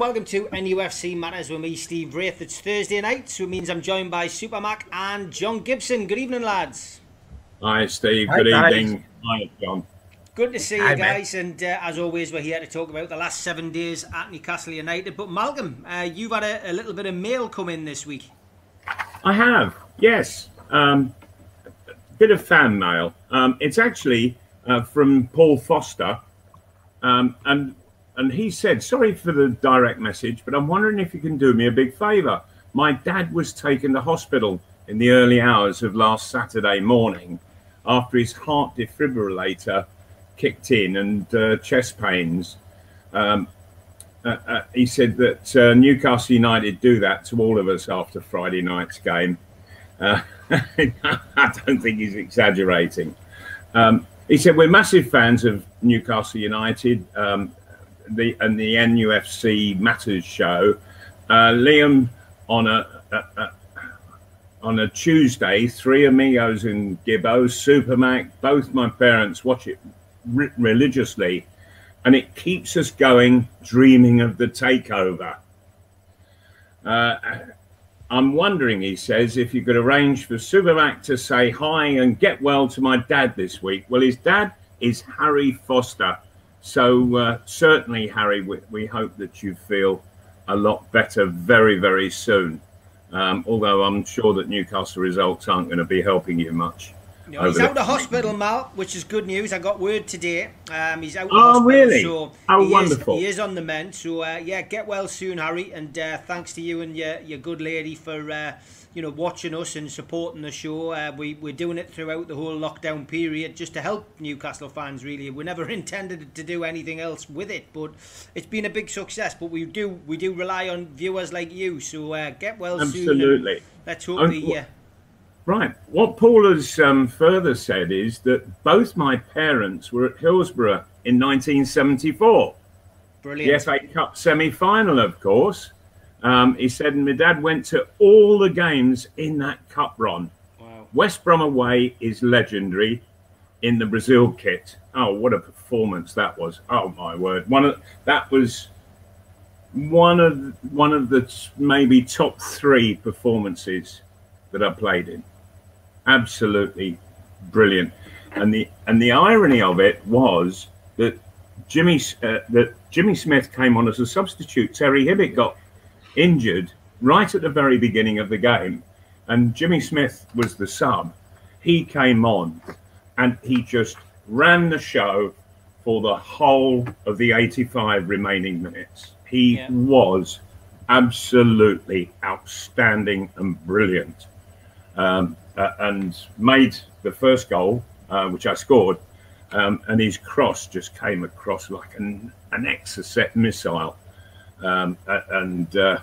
and welcome to NUFC Matters with me, Steve Wraith. It's Thursday night, so it means I'm joined by Supermac and John Gibson. Good evening, lads. Hi, Steve. Hi, Good guys. evening. Hi, John. Good to see you Hi, mate. guys, and uh, as always, we're here to talk about the last seven days at Newcastle United. But Malcolm, uh, you've had a, a little bit of mail come in this week. I have, yes. Um, a bit of fan mail. Um, it's actually uh, from Paul Foster. Um, and and he said, sorry for the direct message, but I'm wondering if you can do me a big favour. My dad was taken to hospital in the early hours of last Saturday morning after his heart defibrillator kicked in and uh, chest pains. Um, uh, uh, he said that uh, Newcastle United do that to all of us after Friday night's game. Uh, I don't think he's exaggerating. Um, he said we're massive fans of Newcastle United, um, the and the NUFC Matters show. Uh, Liam on a, a, a on a Tuesday, three amigos and Gibbo, Supermac, both my parents watch it re- religiously, and it keeps us going, dreaming of the takeover. Uh, I'm wondering, he says, if you could arrange for Supermac to say hi and get well to my dad this week. Well, his dad is Harry Foster. So, uh, certainly, Harry, we, we hope that you feel a lot better very, very soon. Um, although I'm sure that Newcastle results aren't going to be helping you much. Know, he's out of hospital, Mal, which is good news. I got word today. Um, he's out of Oh, hospital, really? so How he wonderful. Is, he is on the mend. So uh, yeah, get well soon, Harry. And uh, thanks to you and your, your good lady for uh, you know watching us and supporting the show. Uh, we we're doing it throughout the whole lockdown period just to help Newcastle fans. Really, we never intended to do anything else with it, but it's been a big success. But we do we do rely on viewers like you. So uh, get well soon. Absolutely. Let's hope the. Uh, Right. What Paul has um, further said is that both my parents were at Hillsborough in 1974, the brilliant. FA Cup semi final, of course. Um, he said, and my dad went to all the games in that cup run. Wow. West Brom away is legendary in the Brazil kit. Oh, what a performance that was! Oh my word, one of that was one of one of the maybe top three performances that I played in. Absolutely brilliant, and the and the irony of it was that Jimmy uh, that Jimmy Smith came on as a substitute. Terry Hibbitt got injured right at the very beginning of the game, and Jimmy Smith was the sub. He came on, and he just ran the show for the whole of the 85 remaining minutes. He Yeah. was absolutely outstanding and brilliant, um, uh, and made the first goal, uh, which I scored. Um, and his cross just came across like an, an Exocet missile. Um, and uh,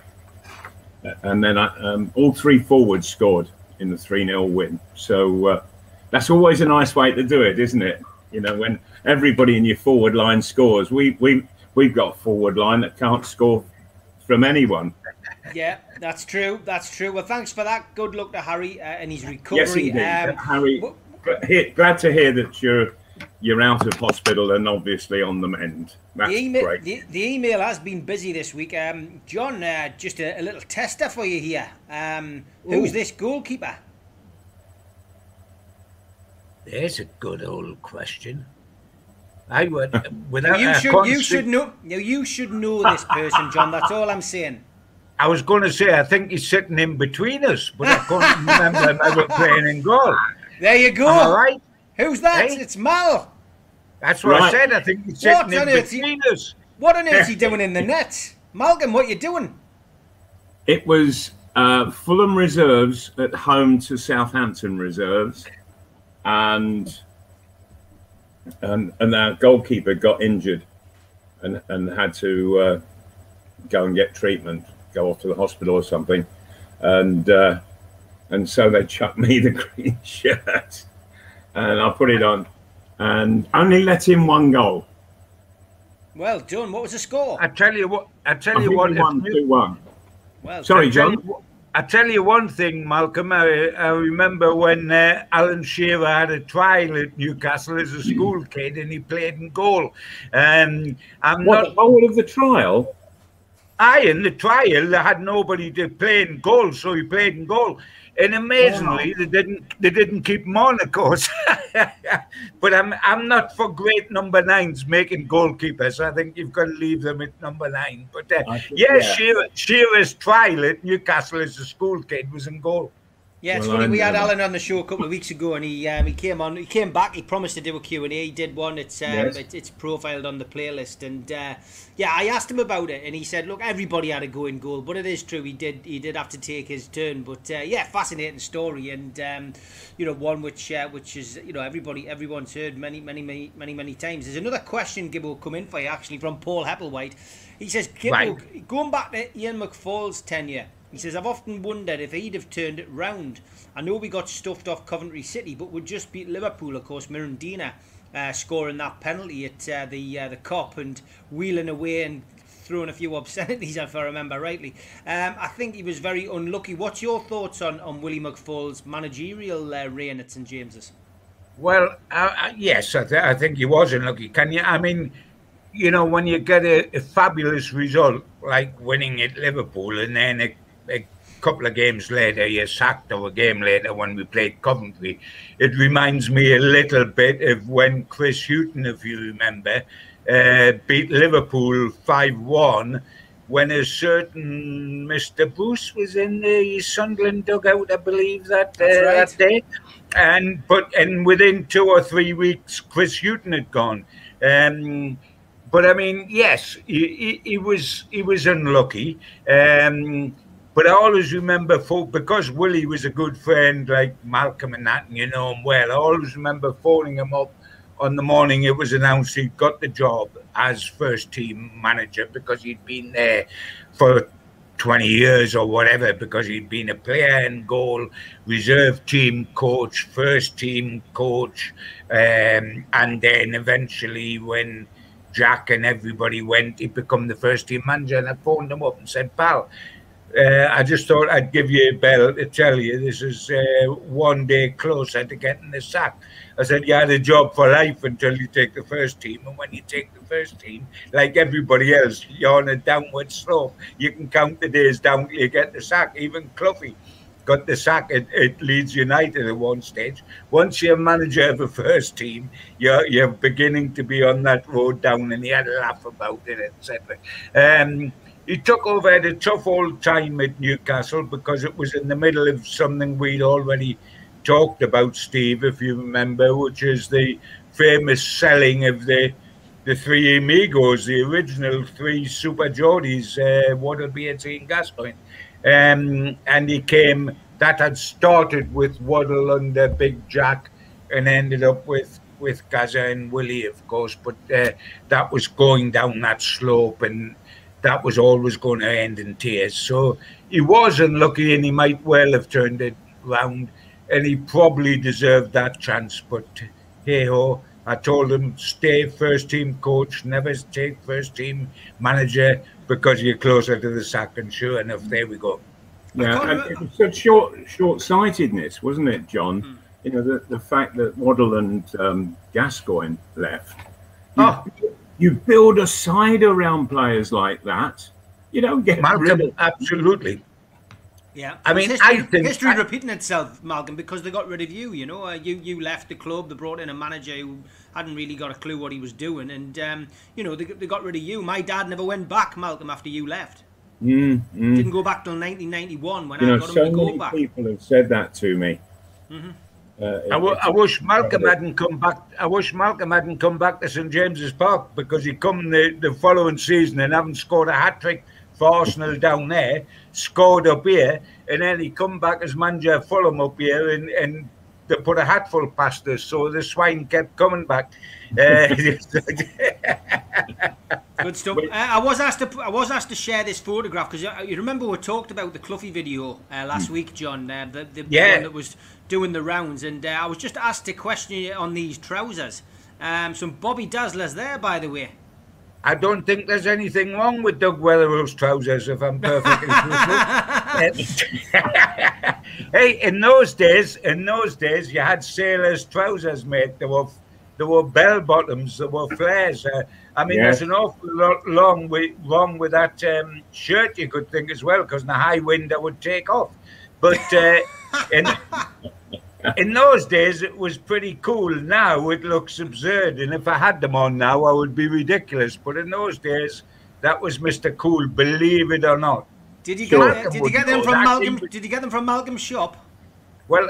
and then I, um, all three forwards scored in the 3 0 win. So uh, that's always a nice way to do it, isn't it? You know, when everybody in your forward line scores, we, we, we've got a forward line that can't score from anyone. Yeah, that's true. That's true. Well, thanks for that. Good luck to Harry uh, and his recovery. Yes, indeed. Um, Harry, he- glad to hear that you're you're out of hospital and obviously on the mend. That's the, email, great. the, the email has been busy this week. Um, John, uh, just a, a little tester for you here. Um, who's Ooh. this goalkeeper? There's a good old question. I would, without You a should you should know. No, you should know this person, John. That's all I'm saying. I was going to say, I think he's sitting in between us, but I can't remember him ever playing in goal. There you go. Am I right? Who's that? Hey? It's Mal. That's what I said. I think he's What sitting on in earth he- us. What on earth are you doing in the net, Malcolm? What are you doing? It was uh, Fulham reserves at home to Southampton reserves, and and and our goalkeeper got injured, and and had to uh, go and get treatment, go off to the hospital or something, and uh, and so they chucked me the green shirt, and I put it on, and only let in one goal. Well done. What was the score? I tell you what. I tell I you what. we If, won New- two one. Well, Sorry, I John. you- I tell you one thing, Malcolm. I, I remember when uh, Alan Shearer had a trial at Newcastle as a school kid, and he played in goal. Um, I'm What, not. the whole of the trial? I in the trial they had nobody to play in goal, so he played in goal. And amazingly, they didn't they didn't keep him on, of course. but I'm I'm not for great number nines making goalkeepers. I think you've got to leave them at number nine. But uh, think- yeah, yeah. Shearer, Shearer's trial at Newcastle as a school kid was in goal. Yeah, it's Well, funny. We had um, Alan on the show a couple of weeks ago, and he um, he came on. He came back. He promised to do a Q and A. He did one. It's um, Yes. it, it's profiled on the playlist, and uh, yeah, I asked him about it, and he said, "Look, everybody had a go in goal, but it is true. He did he did have to take his turn, but uh, yeah, fascinating story, and um, you know one which uh, which is you know everybody everyone's heard many many many many many times. There's another question Gibbo come in for you actually from Paul Heppelwhite. He says, Gibbo, Right. going back to Ian McFaul's tenure, he says, I've often wondered if he'd have turned it round. I know we got stuffed off Coventry City, but would just beat Liverpool, of course, Mirandinha uh, scoring that penalty at uh, the uh, the Kop and wheeling away and throwing a few obscenities, if I remember rightly. Um, I think he was very unlucky. What's your thoughts on, on Willie McFaul's managerial uh, reign at St James's? Well, uh, yes, I, th- I think he was unlucky. Can you? I mean, you know, when you get a, a fabulous result like winning at Liverpool, and then a, a couple of games later you're sacked, or a game later when we played Coventry, it reminds me a little bit of when Chris Hughton, if you remember, uh, beat Liverpool five one. When a certain Mr. Bruce was in the Sunderland dugout, I believe that uh, right. that day, and but and within two or three weeks, Chris Hughton had gone. Um, but I mean, yes, he, he, he was he was unlucky. Um, but I always remember, because Willie was a good friend, like Malcolm and that, and you know him well. I always remember phoning him up on the morning it was announced he'd got the job as first team manager because he'd been there for 20 years or whatever because he'd been a player and goal, reserve team coach, first team coach, um, and then eventually when Jack and everybody went, he become the first team manager. And I phoned him up and said, "Pal, uh, I just thought I'd give you a bell to tell you this is uh, one day closer to getting the sack." I said, "You had a job for life until you take the first team, and when you take the first team, like everybody else, you're on a downward slope. You can count the days down till you get the sack. Even Cloughie." got the sack at, at Leeds United at one stage. Once you're manager of a first team, you're you're beginning to be on that road down, and he had a laugh about it, etc. Um, he took over at a tough old time at Newcastle because it was in the middle of something we'd already talked about, Steve, if you remember, which is the famous selling of the the three amigos, the original three Super Geordies, uh, Waddle, Beardsley, and Gascoigne. Um, and he came, that had started with Waddle under Big Jack and ended up with, with Gaza and Willie, of course. But uh, that was going down that slope and that was always going to end in tears. So he was unlucky and he might well have turned it round and he probably deserved that chance. But hey ho, I told him stay first team coach, never take first team manager because you're closer to the sack. And sure enough, there we go. Yeah, and it was such short short sightedness, wasn't it, John? You know, the, the fact that Waddle and um, Gascoigne left. You, Oh. You build a side around players like that. You don't get rid of absolutely. Yeah, I mean, history, I think- history I- repeating itself, Malcolm, because they got rid of you. You know, uh, you you left the club. They brought in a manager who hadn't really got a clue what he was doing, and um, you know they, they got rid of you. My dad never went back, Malcolm, after you left. Mm, mm. Didn't go back till 1991 when You I know, got him so to go many back. people have said that to me. Mm-hmm. Uh, I, w- it's- I wish Malcolm hadn't come back. I wish Malcolm hadn't come back to St James's Park because he come the, the following season and haven't scored a hat trick for Arsenal down there, scored up here, and then he come back as manager of Fulham up here and, and they put a hatful past us, so the swine kept coming back. Uh, Good stuff. Uh, I was asked to I was asked to share this photograph because you, you remember we talked about the Cloughie video uh, last week, John. Uh, the the Yeah. one that was doing the rounds, and uh, I was just asked to question you on these trousers. Um, some Bobby Dazzlers there, by the way. I don't think there's anything wrong with Doug Weatherall's trousers, if I'm perfectly truthful. hey, in those days, in those days, you had sailors' trousers, mate. There were there were bell bottoms, there were flares. Uh, I mean, there's an awful lot long with, wrong with that um, shirt, you could think as well, because in the high wind that would take off. But uh, in in those days, it was pretty cool. Now it looks absurd, and if I had them on now, I would be ridiculous. But in those days, that was Mister Cool, believe it or not. Did you get uh, did you get them from Malcolm? Did you get them from Malcolm's shop? Well,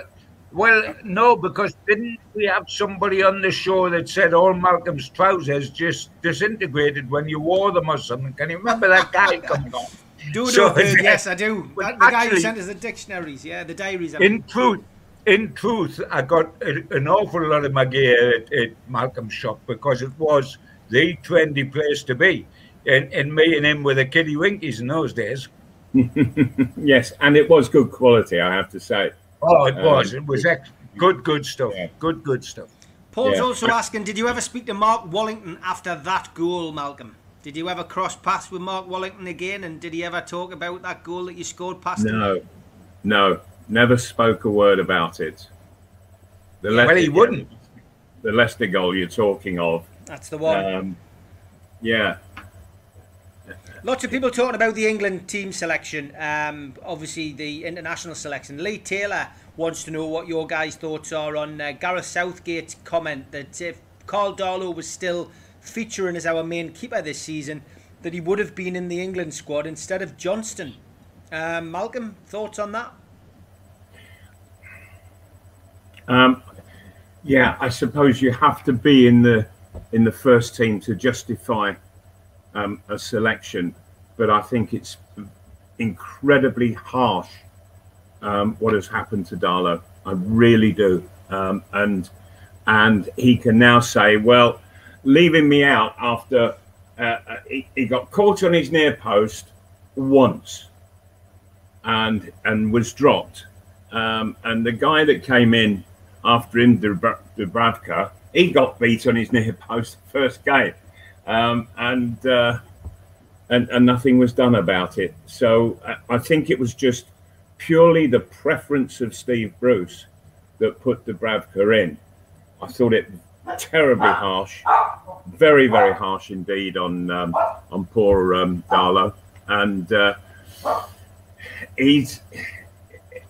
well, no, because didn't we have somebody on the show that said all Malcolm's trousers just disintegrated when you wore them or something? Can you remember that guy coming on? Do so, do, yes, I do. the actually, guy who sent us the dictionaries, yeah, the diaries. in truth, in truth, I got a, an awful lot of my gear at, at Malcolm's shop because it was the trendy place to be. And, and me and him were the kiddie winkies in those days. yes, and it was good quality, I have to say. Oh, it was. Um, it was ex- good, good stuff. Yeah. Good, good stuff. Paul's yeah. also asking, did you ever speak to Mark Wallington after that goal, Malcolm? Did you ever cross paths with Mark Wallington again? And did he ever talk about that goal that you scored past no, him? No, never spoke a word about it. The yeah, well, he wouldn't. The Leicester goal you're talking of. That's the one. Um, yeah, Lots of people talking about the England team selection. Um, obviously, the international selection. Lee Taylor wants to know what your guys' thoughts are on uh, Gareth Southgate's comment that if Karl Darlow was still featuring as our main keeper this season, that he would have been in the England squad instead of Johnstone. Um, Malcolm, thoughts on that? Um, yeah, I suppose you have to be in the in the first team to justify um, a selection, but I think it's incredibly harsh um, what has happened to Darlow. I really do, um, and and he can now say, well, leaving me out after uh, uh, he, he, got caught on his near post once, and and was dropped, um, and the guy that came in after him, Dubravka, he got beat on his near post first game um, and, uh, and and nothing was done about it. So uh, I think it was just purely the preference of Steve Bruce that put Dubravka in. I thought it terribly harsh, very very harsh indeed on um, on poor um, Darlow, and uh, he's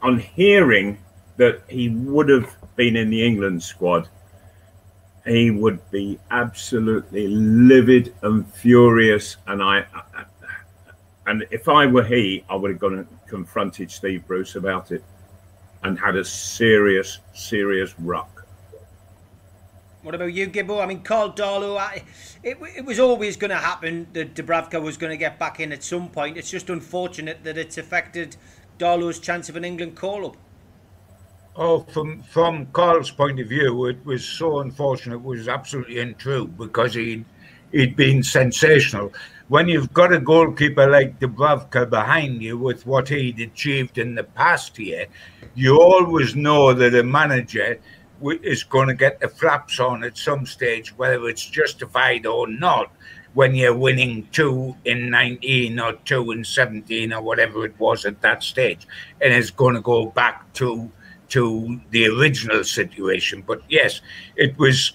on hearing that he would have been in the England squad he would be absolutely livid and furious. And I, and if I were he, I would have gone and confronted Steve Bruce about it and had a serious, serious ruck. What about you, Gibbo? I mean, Darlow, I, it, it was always going to happen that Dubravka was going to get back in at some point. It's just unfortunate that it's affected Darlow's chance of an England call up. Oh, from from Karl's point of view, it was so unfortunate. It was absolutely untrue because he'd he'd been sensational. When you've got a goalkeeper like Dubravka behind you with what he'd achieved in the past year, you always know that a manager is going to get the flaps on at some stage, whether it's justified or not. When you're winning two in 19 or two in 17 or whatever it was at that stage, and it's going to go back to to the original situation. But yes, it was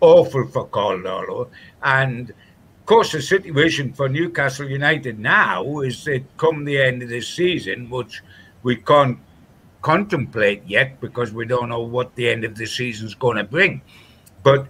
awful for Darlow. And of course, the situation for Newcastle United now is that come the end of the season, which we can't contemplate yet because we don't know what the end of the season is going to bring. But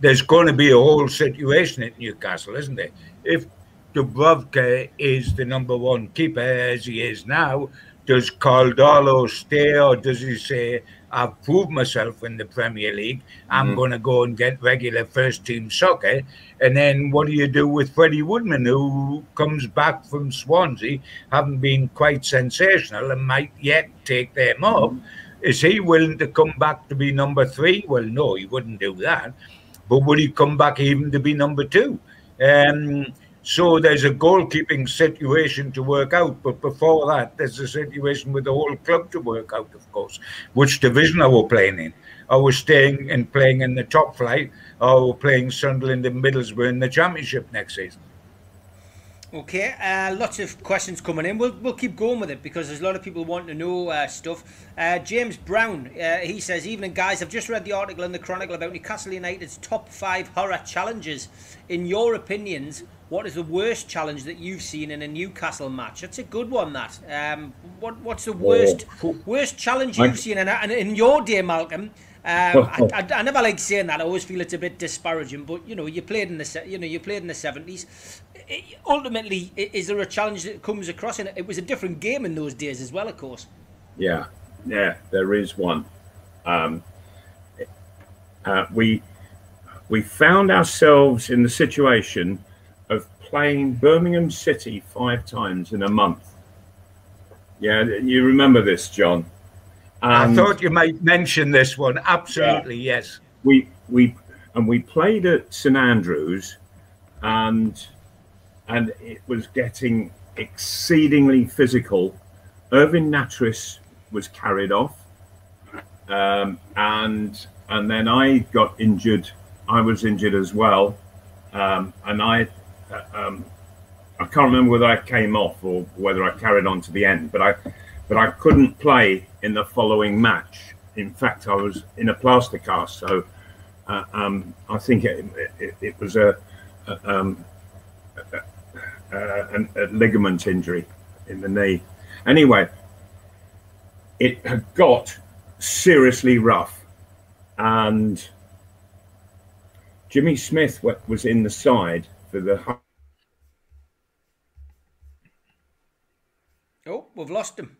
there's going to be a whole situation at Newcastle, isn't there? If Dubravka is the number one keeper as he is now, does Karl Darlow stay or does he say, I've proved myself in the Premier League. I'm mm. going to go and get regular first team soccer. And then what do you do with Freddie Woodman, who comes back from Swansea, having been quite sensational and might yet take them up? Mm. Is he willing to come back to be number three? Well, no, he wouldn't do that. But would he come back even to be number two? Um, so there's a goalkeeping situation to work out. But before that, there's a situation with the whole club to work out, of course. Which division are we playing in? Are we staying and playing in the top flight? Are we playing Sunderland and Middlesbrough in the championship next season? Okay, uh, lots of questions coming in. We'll, we'll keep going with it because there's a lot of people wanting to know uh, stuff. Uh, James Brown, uh, he says, Evening, guys. I've just read the article in the Chronicle about Newcastle United's top five horror challenges. In your opinions, what is the worst challenge that you've seen in a Newcastle match? That's a good one, that. Um, what, what's the worst worst challenge you've seen? And in, in your day, Malcolm, um, I, I, I, never like saying that. I always feel it's a bit disparaging. But you know, you played in the you know you played in the seventies ultimately, is there a challenge that comes across? And it was a different game in those days as well, of course. Yeah, yeah, there is one. Um, uh, we we found ourselves in the situation playing Birmingham City five times in a month. Yeah, you remember this, John? I thought you might mention this one. Absolutely, yeah. yes. We we and we played at St Andrews, and and it was getting exceedingly physical. Irving Nattrass was carried off, um, and and then I got injured. I was injured as well, um, and I um, I can't remember whether I came off or whether I carried on to the end, but I but I couldn't play in the following match. In fact, I was in a plaster cast, so uh, um, I think it, it, it was a, a, um, uh, an, a ligament injury in the knee. Anyway, it had got seriously rough, and Jimmy Smith was in the side for the. Oh, we've lost him.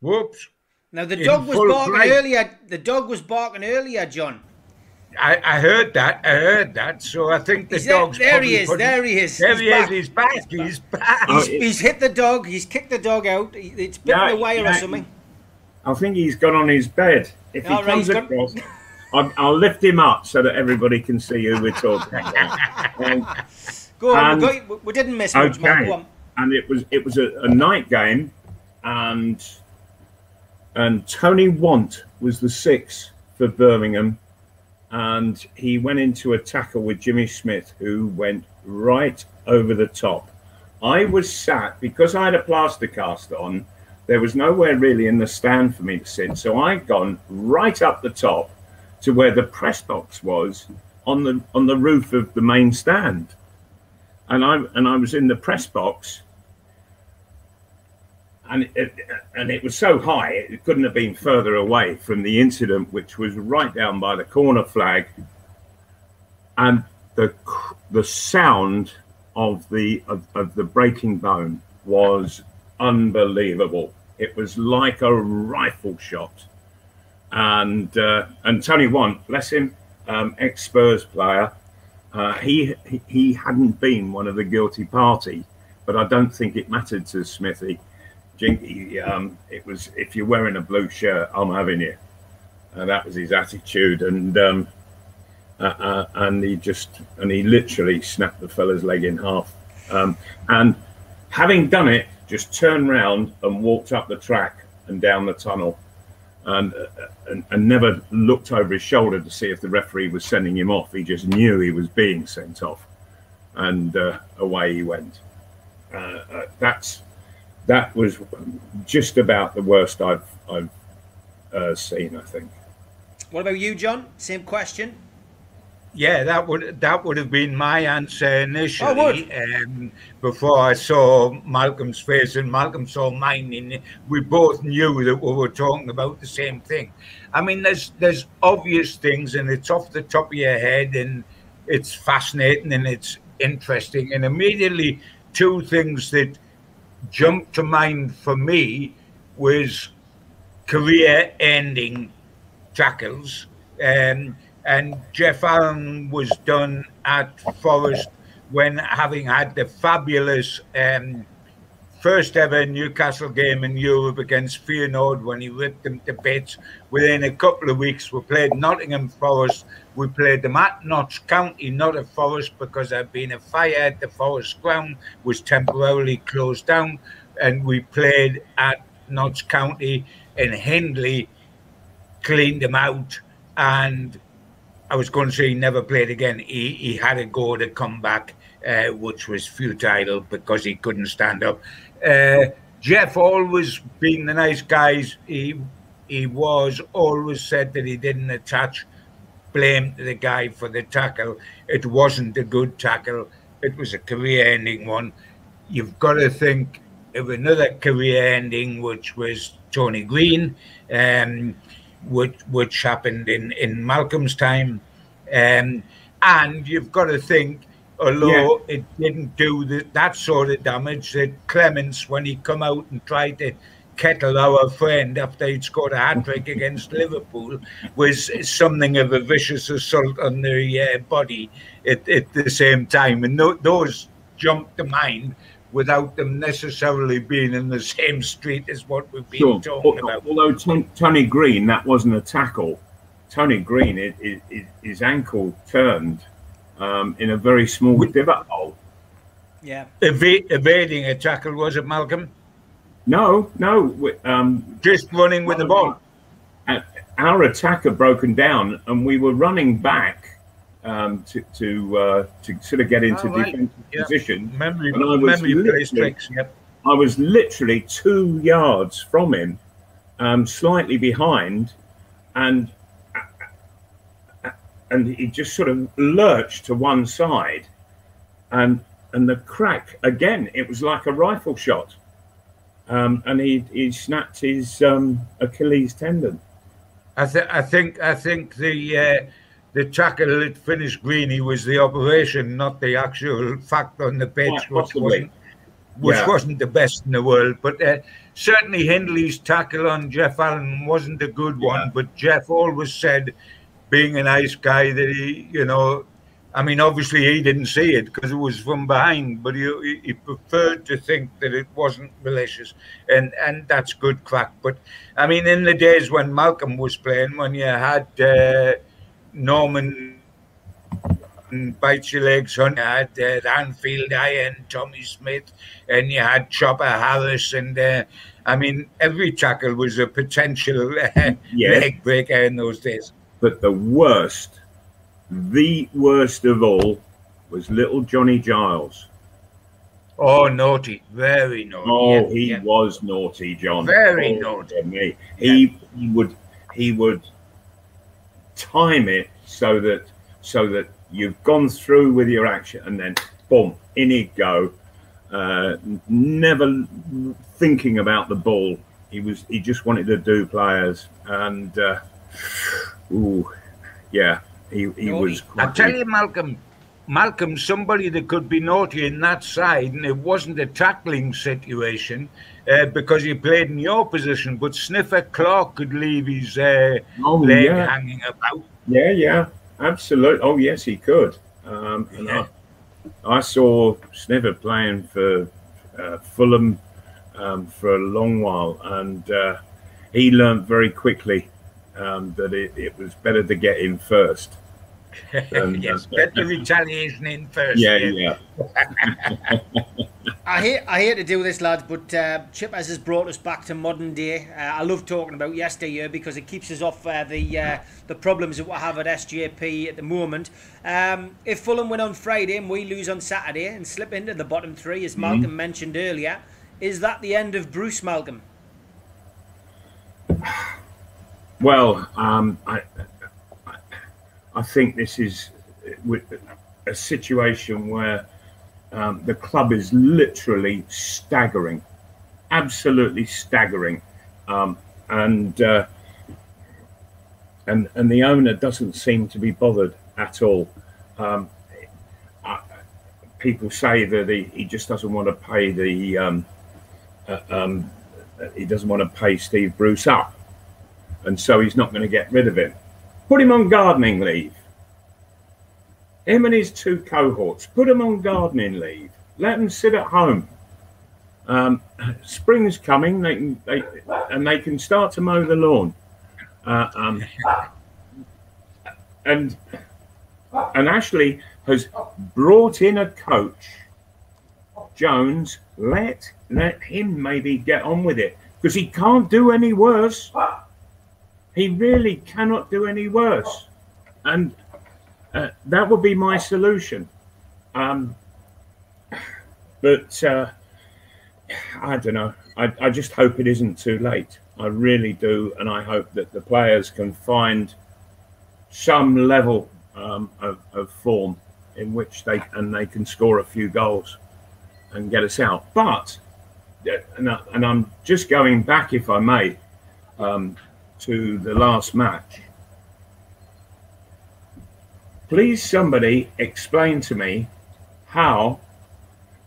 Whoops. Now the dog was barking play. earlier. The dog was barking earlier, John. I, I, heard that. I heard that. So I think the he's dog's there. There he is. There he is. There he's he back. is. He's back. He's back. He's, he's, hit the dog. He's kicked the dog out. It's bitten wire yeah, or something. I think he's gone on his bed. If he All comes right, across, I'll, I'll, lift him up so that everybody can see who we're talking about. um, go on. And, we, we, didn't miss much, okay. Go. And it was it was a, a night game, and and Tony Want was the six for Birmingham and he went into a tackle with Jimmy Smith, who went right over the top. I was sat because I had a plaster cast on. There was nowhere really in the stand for me to sit, so I'd gone right up the top to where the press box was on the on the roof of the main stand, and I and I was in the press box. And it, and it was so high it couldn't have been further away from the incident, which was right down by the corner flag, and the the sound of the of, of the breaking bone was unbelievable. It was like a rifle shot, and uh, and Tony Want, bless him, um, ex Spurs player, uh, he he hadn't been one of the guilty party, but I don't think it mattered to Smithy Jinky, um, it was if you're wearing a blue shirt, I'm having you. And that was his attitude. And um, uh, uh, and he just and he literally snapped the fella's leg in half. Um, and having done it, just turned round and walked up the track and down the tunnel, and, and never looked over his shoulder to see if the referee was sending him off. He just knew he was being sent off, and uh, away he went. Uh, uh, that's that was just about the worst I've I've uh, seen. I think. What about you, John? Same question. Yeah, that would that would have been my answer initially. Oh, um, before I saw Malcolm's face and Malcolm saw mine, and we both knew that we were talking about the same thing. I mean, there's there's obvious things, and it's off the top of your head, and it's fascinating and it's interesting, and immediately two things that jumped to mind for me was career ending tackles. Um, and Geoff Allen was done at Forest when having had the fabulous um, first ever Newcastle game in Europe against Feyenoord when he ripped them to bits. Within a couple of weeks, we played Nottingham Forest. We played them at Notts County, not at Forest, because there'd been a fire at the Forest ground, was temporarily closed down. And we played at Notts County, and Hindley cleaned them out. And I was going to say he never played again. He, he had a go to come back uh, which was futile because he couldn't stand up. Uh, Geoff always being the nice guys, he he was always said that he didn't attach blame to the guy for the tackle. It wasn't a good tackle. It was a career-ending one. You've got to think of another career ending, which was Tony Green, um, which which happened in in Malcolm's time, um, and you've got to think, although yeah. it didn't do the, that sort of damage, that Clemence, when he come out and tried to kettle our friend after he'd scored a hat trick against Liverpool, was something of a vicious assault on the uh, body at, at the same time, and th- those jumped to mind without them necessarily being in the same street as what we've been sure. talking about. Although Tony Green, that wasn't a tackle. Tony Green, it, it, it, his ankle turned um, in a very small we, divot hole. Yeah. Eva- evading a tackle, was it, Malcolm? No, no. Um, Just running with the ball. Our attacker broken down, and we were running back um, to to uh, to sort of get into oh, right. defensive yep. position. Memory, and I was memory tricks. Yep. I was literally two yards from him, um, slightly behind, and and he just sort of lurched to one side, and and the crack again. It was like a rifle shot, um, and he he snapped his um, Achilles tendon. I, th- I think I think the uh, the tackle that finished Greeny was the operation, not the actual fact on the pitch, yeah, which wasn't which yeah. wasn't the best in the world. But uh, certainly Hindley's tackle on Geoff Allen wasn't a good one. But Geoff always said, being a nice guy, that he, you know, I mean, obviously he didn't see it because it was from behind, but he, he preferred to think that it wasn't malicious, and and that's good crack. But I mean, in the days when Malcolm was playing, when you had uh, Norman Bites Your Legs Hunt, you had uh, Anfield Iron, Tommy Smith, and you had Chopper Harris. And uh, I mean, every tackle was a potential uh, yes. leg breaker in those days. But the worst, the worst of all, was little Johnny Giles. Oh, naughty, very naughty. Oh, yeah, he yeah. was naughty, John. Very oh, naughty. Me. He, yeah. he would he would time it so that so that you've gone through with your action and then boom in it go. Uh, never thinking about the ball. He was he just wanted to do players and uh, ooh yeah he, he was i tell you malcolm malcolm somebody that could be naughty in that side and it wasn't a tackling situation uh, because he played in your position. But Sniffer Clarke could leave his uh, oh, leg yeah. hanging about. Yeah, yeah, absolutely. Oh, yes, he could. Um, yeah. I, I, saw Sniffer playing for uh, Fulham um, for a long while, and uh, he learned very quickly um, that it, it was better to get in first. And, yes, uh, get the retaliation in first. Yeah, yeah. yeah. I hate I hate to do this, lads, but uh, Chip has brought us back to modern day. Uh, I love talking about yesteryear because it keeps us off uh, the uh, the problems that we have at SJP at the moment. Um, if Fulham win on Friday and we lose on Saturday and slip into the bottom three, as Malcolm mm-hmm. mentioned earlier, is that the end of Bruce Malcolm? Well, um, I, I think this is a situation where um, the club is literally staggering, absolutely staggering, um, and uh, and and the owner doesn't seem to be bothered at all. Um, people say that he, he just doesn't want to pay the um, uh, um, he doesn't want to pay Steve Bruce up, and so he's not going to get rid of him. Put him on gardening leave him and his two cohorts, put them on gardening leave. Let them sit at home. Um, spring's coming, they can, they, and they can start to mow the lawn. Uh, um, and and Ashley has brought in a coach, Jones. Let let him maybe get on with it because he can't do any worse. He really cannot do any worse. And uh, that would be my solution. Um, but uh, I don't know. I, I just hope it isn't too late. I really do, and I hope that the players can find some level um, of, of form in which they and they can score a few goals and get us out. But and, I, I'm just going back, if I may, um, to the last match. Please, somebody explain to me how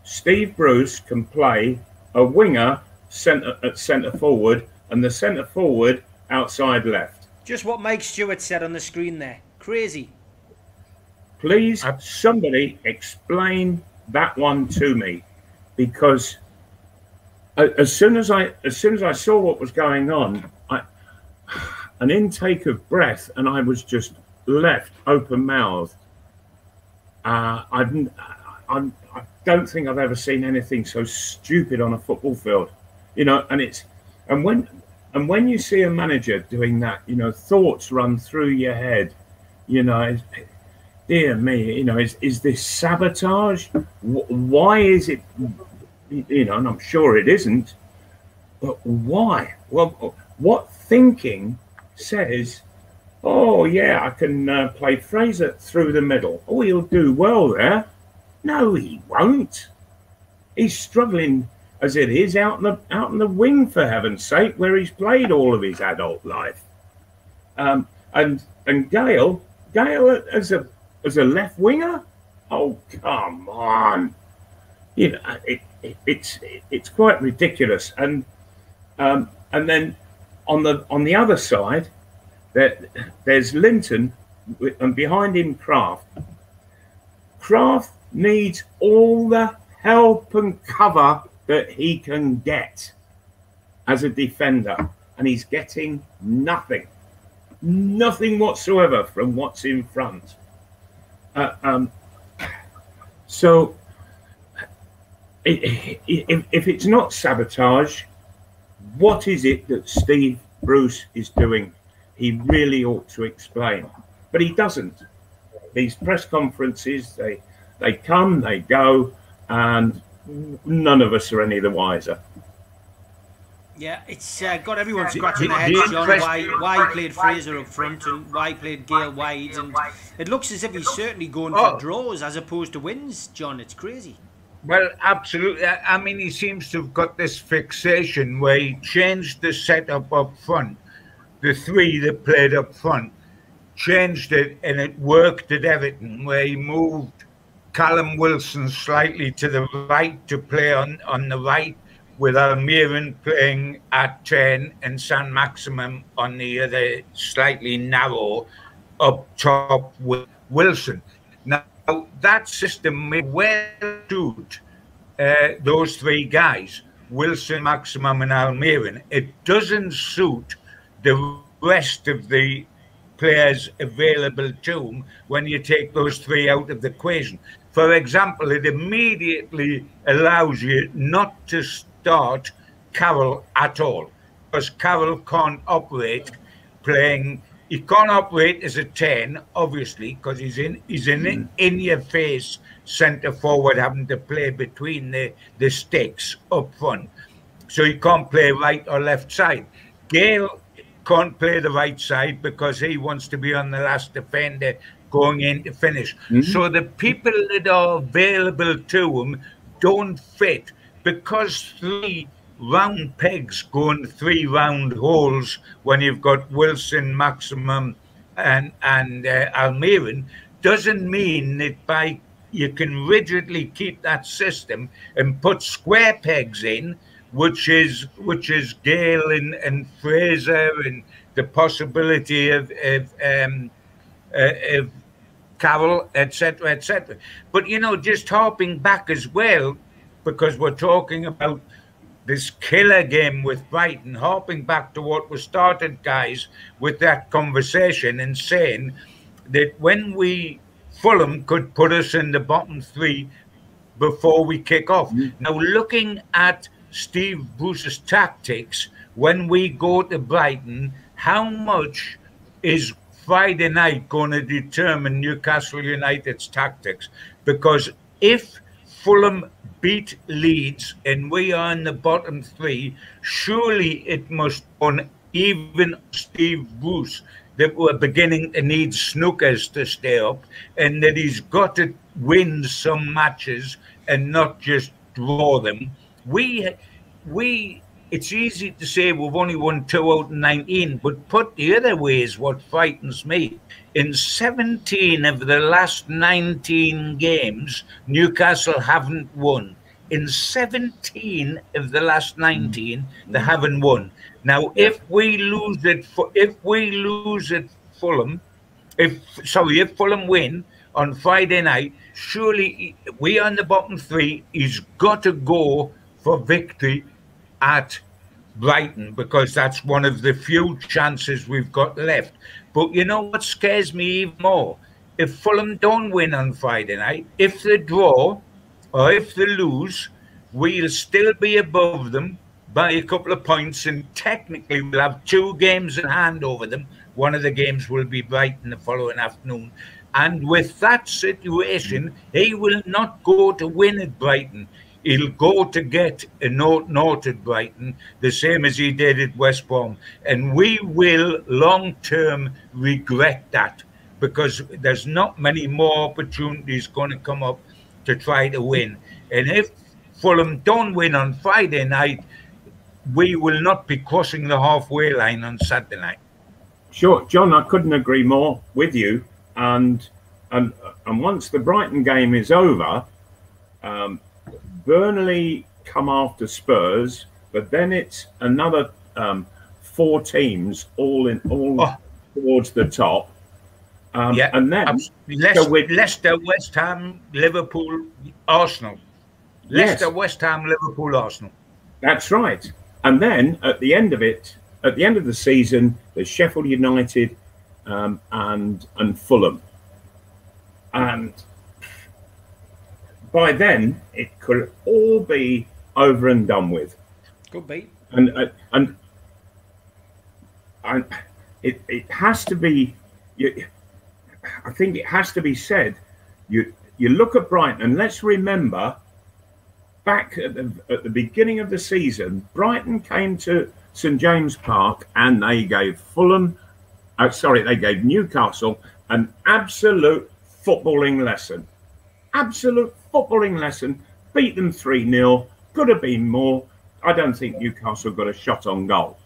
Steve Bruce can play a winger centre at centre forward and the centre forward outside left. Just what Mike Stewart said on the screen there. Crazy. Please, somebody explain that one to me, because as soon as I as soon as I saw what was going on, I an intake of breath, and I was just left open mouthed. Uh, I've, I, I don't think I've ever seen anything so stupid on a football field, you know. And it's and when and when you see a manager doing that, you know, thoughts run through your head, you know. Dear me, you know, is is this sabotage? Why is it? You know, and I'm sure it isn't. But why? Well, what thinking says Oh, yeah, I can uh, play Fraser through the middle. Oh, he'll do well there. No, he won't. He's struggling as it is out in the out in the wing for heaven's sake, where he's played all of his adult life. Um, and and Gayle, Gayle as a as a left winger. Oh come on, you know it, it, it's it, it's quite ridiculous. And um, and then on the on the other side, there, there's Linton, and behind him, Krafth. Krafth needs all the help and cover that he can get as a defender, and he's getting nothing, nothing whatsoever from what's in front. Uh, um, so, if it's not sabotage, what is it that Steve Bruce is doing he really ought to explain. But he doesn't. These press conferences, they they come, they go, and none of us are any the wiser. Yeah, it's uh, got everyone scratching their heads, John, why, why he played Fraser up front and why he played Gayle wide. And it looks as if he's certainly going for oh. draws as opposed to wins, John. It's crazy. Well, absolutely. I mean, he seems to have got this fixation where he changed the setup up front the three that played up front, changed it, and it worked at Everton, where he moved Callum Wilson slightly to the right to play on, on the right, with Almiron playing at 10 and Saint-Maximin on the other, slightly narrow, up top with Wilson. Now, that system may well suit uh, those three guys, Wilson, Maximin, and Almiron. It doesn't suit the rest of the players available to him when you take those three out of the equation. For example, it immediately allows you not to start Carroll at all because Carroll can't operate playing. He can't operate as a ten, obviously, because he's in he's in mm. in your face centre forward, having to play between the the sticks up front. So he can't play right or left side. Gayle can't play the right side because he wants to be on the last defender going in to finish. Mm-hmm. So the people that are available to him don't fit because three round pegs go in three round holes when you've got Wilson, Maximin, and and uh, doesn't mean that by you can rigidly keep that system and put square pegs in which is which is Gayle and, and Fraser and the possibility of of, um, uh, of Carroll, etc., etc. But you know, just hopping back as well, because we're talking about this killer game with Brighton, hopping back to what was started, guys, with that conversation and saying that when we Fulham could put us in the bottom three before we kick off. Mm-hmm. Now, looking at Steve Bruce's tactics when we go to Brighton, how much is Friday night going to determine Newcastle United's tactics? Because if Fulham beat Leeds and we are in the bottom three, surely it must on even Steve Bruce that we're beginning to need snookers to stay up and that he's got to win some matches and not just draw them. We we it's easy to say we've only won two out of 19, but put the other way is what frightens me. In 17 of the last 19 games, Newcastle haven't won. In 17 of the last 19, mm. they haven't won. Now, if we lose it, for, if we lose it, Fulham, if sorry, if Fulham win on Friday night, surely we are in the bottom three. He's got to go for victory at Brighton because that's one of the few chances we've got left. But you know what scares me even more? If Fulham don't win on Friday night, if they draw or if they lose, we'll still be above them by a couple of points, and technically we'll have two games in hand over them. One of the games will be Brighton the following afternoon. And with that situation, he will not go to win at Brighton he'll go to get a note note at Brighton, the same as he did at West Brom. And we will long term regret that because there's not many more opportunities going to come up to try to win. And if Fulham don't win on Friday night, we will not be crossing the halfway line on Saturday night. Sure, John, I couldn't agree more with you. And and and once the Brighton game is over, um, Burnley come after Spurs, but then it's another um, four teams all in all oh. towards the top. Um, yeah, and then Leicester, so Leicester, West Ham, Liverpool, Arsenal. Leicester, yes. West Ham, Liverpool, Arsenal. That's right. And then at the end of it, at the end of the season, there's Sheffield United um, and and Fulham. And by then it could all be over and done with. Could be. And uh, and and it it has to be. You, I think it has to be said. You you look at Brighton and let's remember back at the, at the beginning of the season, Brighton came to St James Park and they gave Fulham, uh, sorry, they gave Newcastle an absolute footballing lesson. Absolute footballing lesson, beat them 3 0. Could have been more. I don't think Newcastle got a shot on goal.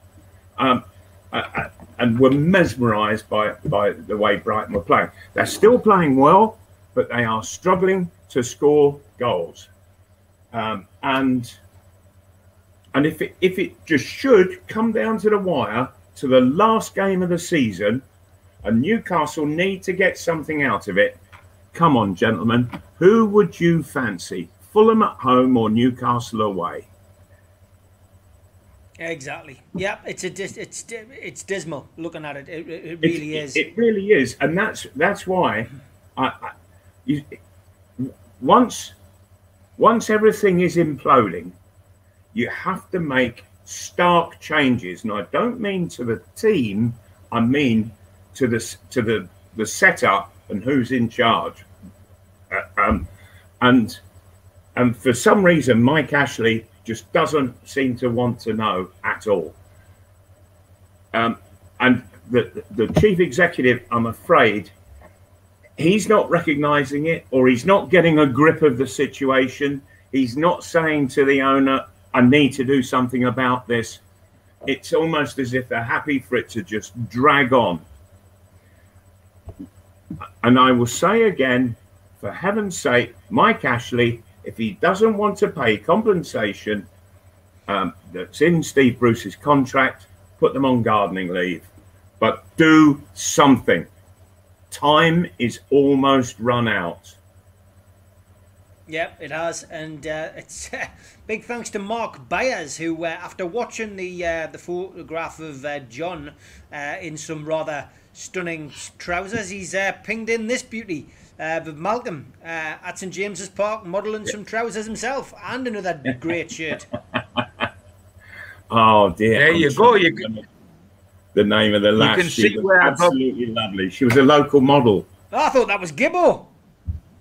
Um, uh, uh, and were mesmerised by, by the way Brighton were playing. They're still playing well, but they are struggling to score goals. Um, and and if it, if it just should come down to the wire to the last game of the season, and Newcastle need to get something out of it, Come on, gentlemen. Who would you fancy? Fulham at home or Newcastle away? Exactly. Yeah, it's a dis- it's it's dismal looking at it. It, it really it, is. It really is, and that's that's why I, I you, once once everything is imploding, you have to make stark changes, and I don't mean to the team. I mean to the to the the setup and who's in charge. Uh, um, and and for some reason, Mike Ashley just doesn't seem to want to know at all. Um, and the the chief executive, I'm afraid, he's not recognizing it, or he's not getting a grip of the situation. He's not saying to the owner, "I need to do something about this." It's almost as if they're happy for it to just drag on and I will say again, for heaven's sake, Mike Ashley, if he doesn't want to pay compensation um, that's in Steve Bruce's contract, put them on gardening leave. But do something. Time is almost run out. Yep, it has, and uh, it's uh, big thanks to Mark Byers, who, uh, after watching the uh, the photograph of uh, John uh, in some rather stunning trousers. He's uh, pinged in this beauty uh, with Malcolm uh, at St James's Park, modelling some trousers himself and another great shirt. oh dear! There I'm you go. You can... The name of the lass. You can she see was where absolutely lovely. She was a local model. I thought that was Gibbo.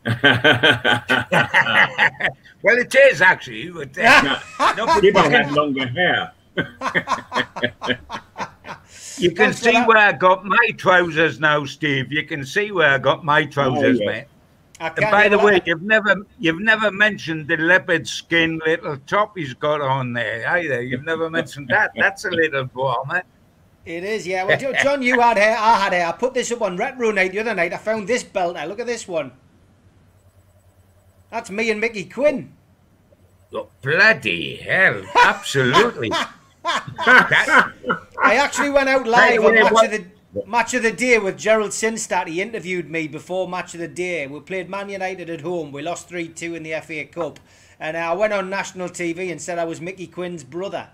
well, it is actually. But, uh, no, but Gibbo you had longer hair. you can Thanks for see that. where I got my trousers now, Steve. You can see where I got my trousers, Oh, yeah. mate. And by the even- way, you've never you've never mentioned the leopard skin little top he's got on there either. You've never mentioned that. That's a little bomber. It is, yeah. Well, John, you had hair. I had hair. I put this up on Retro Night the other night. I found this belt. Now look at this one. That's me and Mickey Quinn. Oh, bloody hell! Absolutely. I actually went out live on match of the match of the day with Gerald Sinstadt. He interviewed me before match of the day. We played Man United at home. We lost three two in the FA Cup, and uh, I went on national TV and said I was Mickey Quinn's brother.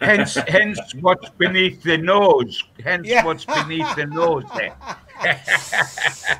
hence, hence what's beneath the nose. Hence Yeah. what's beneath the nose there.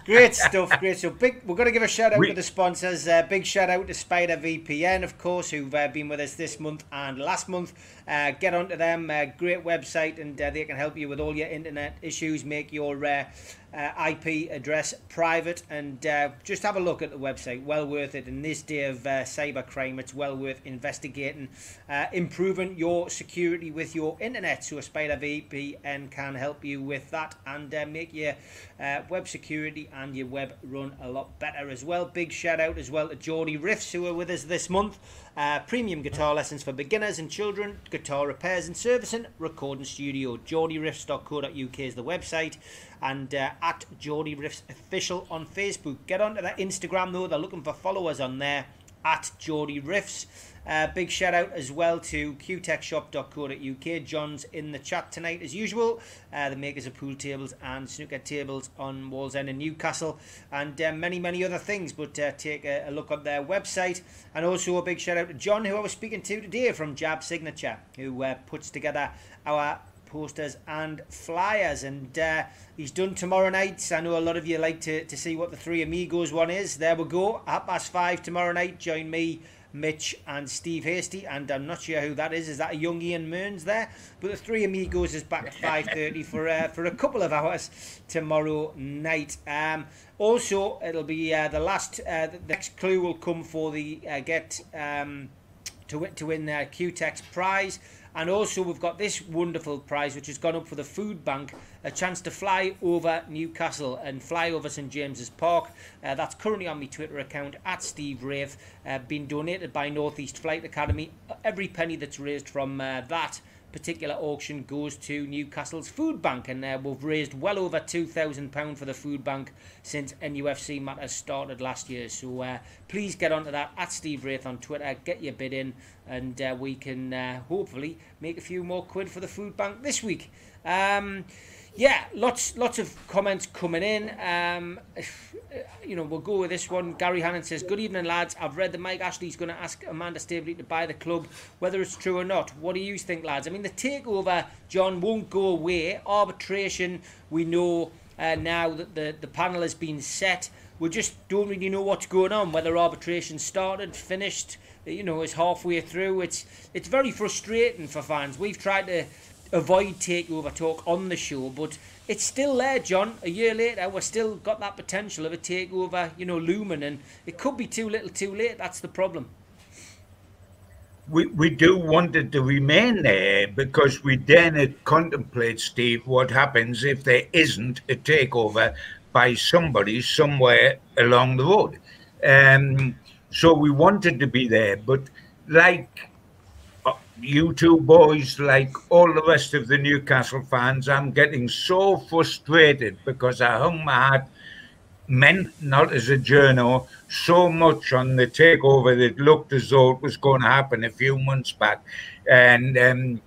Great stuff, great stuff. Big, we're going to give a shout out We- to the sponsors. Uh, big shout out to Spider VPN, of course, who've uh, been with us this month and last month. Uh, get onto them. Uh, great website, and uh, they can help you with all your internet issues. Make your uh, uh, IP address private, and uh, just have a look at the website. Well worth it. In this day of uh, cyber crime, it's well worth investigating, uh, improving your security with your internet. So, a Spider VPN can help you with that and uh, make your uh, web security and your web run a lot better as well. Big shout out as well to Geordie Riffs who are with us this month. Uh, premium guitar lessons for beginners and children, guitar repairs and servicing, recording studio. GeordieRiffs.co.uk is the website, and uh, at Geordie Riffs official on Facebook. Get onto that Instagram though; they're looking for followers on there at Geordie Riffs. Uh, big shout out as well to qtechshop.co.uk. John's in the chat tonight as usual. Uh, the makers of pool tables and snooker tables on Wallsend in Newcastle, and uh, many, many other things. But uh, take a, a look on their website. And also a big shout out to John, who I was speaking to today from Jab Signature, who uh, puts together our posters and flyers and uh, he's done tomorrow night i know a lot of you like to, to see what the three amigos one is there we go half past five tomorrow night join me mitch and steve hasty and i'm not sure who that is. Is that a young ian mearns there? But the three amigos is back at 5.30 for uh, for a couple of hours tomorrow night. Um also it'll be uh, the last uh, the next clue will come for the uh, get um to win to win their QTech prize. And also, we've got this wonderful prize which has gone up for the food bank a chance to fly over Newcastle and fly over St James's Park. Uh, that's currently on my Twitter account at Steve Wraith, uh, donated by Northeast Flight Academy. Every penny that's raised from uh, that particular auction goes to Newcastle's food bank, and uh, we've raised well over two thousand pound for the food bank since NUFC matters started last year. So uh, please get onto that at Steve Wraith on Twitter, get your bid in, and uh, we can uh, hopefully make a few more quid for the food bank this week. Um, yeah, lots lots of comments coming in. Um, you know, we'll go with this one. Gary Hannon says, "Good evening, lads. I've read that Mike Ashley's going to ask Amanda Staveley to buy the club, whether it's true or not. What do you think, lads? I mean, the takeover, John, won't go away. Arbitration, we know uh, now that the the panel has been set. We just don't really know what's going on. Whether arbitration started, finished, you know, is halfway through. It's it's very frustrating for fans. We've tried to." Avoid takeover talk on the show, but it's still there, John. A year later, we're still got that potential of a takeover, you know, looming, and it could be too little, too late. That's the problem. we, we do want it to remain there because we then contemplate, Steve, what happens if there isn't a takeover by somebody somewhere along the road. Um, so we wanted to be there, but like you two boys, like all the rest of the Newcastle fans, I'm getting so frustrated because I hung my hat meant not as a journo so much on the takeover that looked as though it was going to happen a few months back. And um,